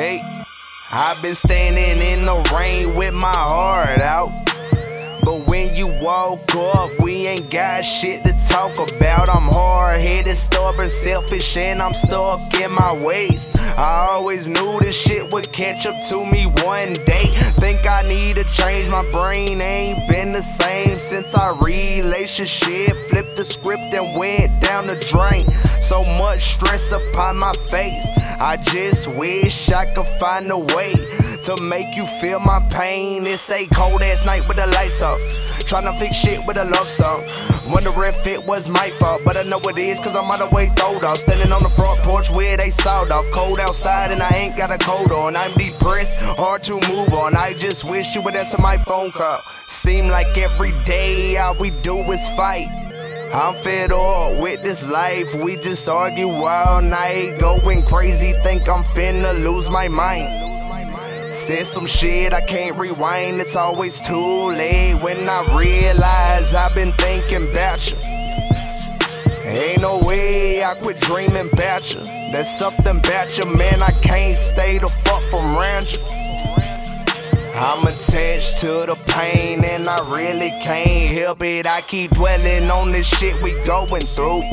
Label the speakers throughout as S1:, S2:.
S1: I've been standing in the rain with my heart out. But when you woke up, we ain't got shit to talk about. I'm hard stubborn, selfish, and I'm stuck in my ways. I always knew this shit would catch up to me one day. Think I need to change my brain, ain't been the same since our relationship. Flipped the script and went down the drain. So much stress upon my face. I just wish I could find a way to make you feel my pain. It's a cold ass night with the lights off. Tryna fix shit with a love song. Wonder if it was my fault, but I know it is, cause I'm out of way throwed off. Standing on the front porch where they sawed off. Cold outside and I ain't got a coat on. I'm depressed, hard to move on. I just wish you would answer my phone call. Seem like every day all we do is fight. I'm fed up with this life. We just argue all night. Going crazy, think I'm finna lose my mind. Said some shit I can't rewind, it's always too late when I realize I've been thinking about you. Ain't no way I quit dreaming about you. There's something about you, man, I can't stay the fuck from around you. I'm attached to the pain and I really can't help it. I keep dwelling on this shit we going through.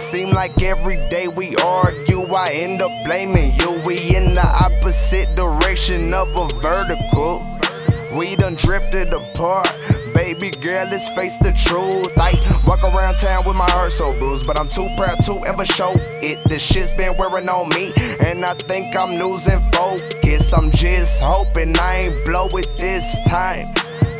S1: Seem like every day we argue, I end up blaming you. We in the opposite direction of a vertical. We done drifted apart. Baby girl, let's face the truth. I walk around town with my heart so bruised, but I'm too proud to ever show it. This shit's been wearing on me, and I think I'm losing focus. I'm just hoping I ain't blow it this time.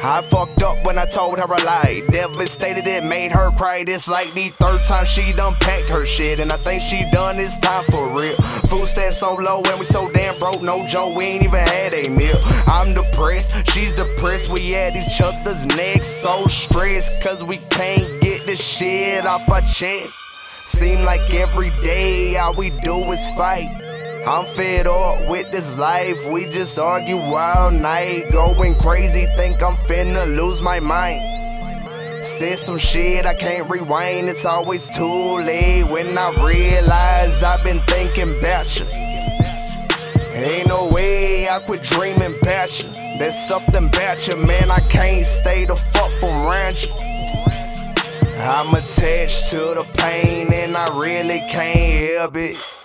S1: I fucked up when I told her a lie. Devastated, it made her cry. This like the third time she done packed her shit. And I think she done it's time for real. Food stamps so low and we so damn broke. No joke, we ain't even had a meal. I'm depressed, she's depressed. We at each other's necks, so stressed. Cause we can't get this shit off our chest. Seem like every day all we do is fight. I'm fed up with this life. We just argue all night. Going crazy, think I'm finna lose my mind. Said some shit I can't rewind. It's always too late when I realize I've been thinking about you. Ain't no way I quit dreaming about you. There's something about you, man. I can't stay the fuck from around you. I'm attached to the pain and I really can't help it.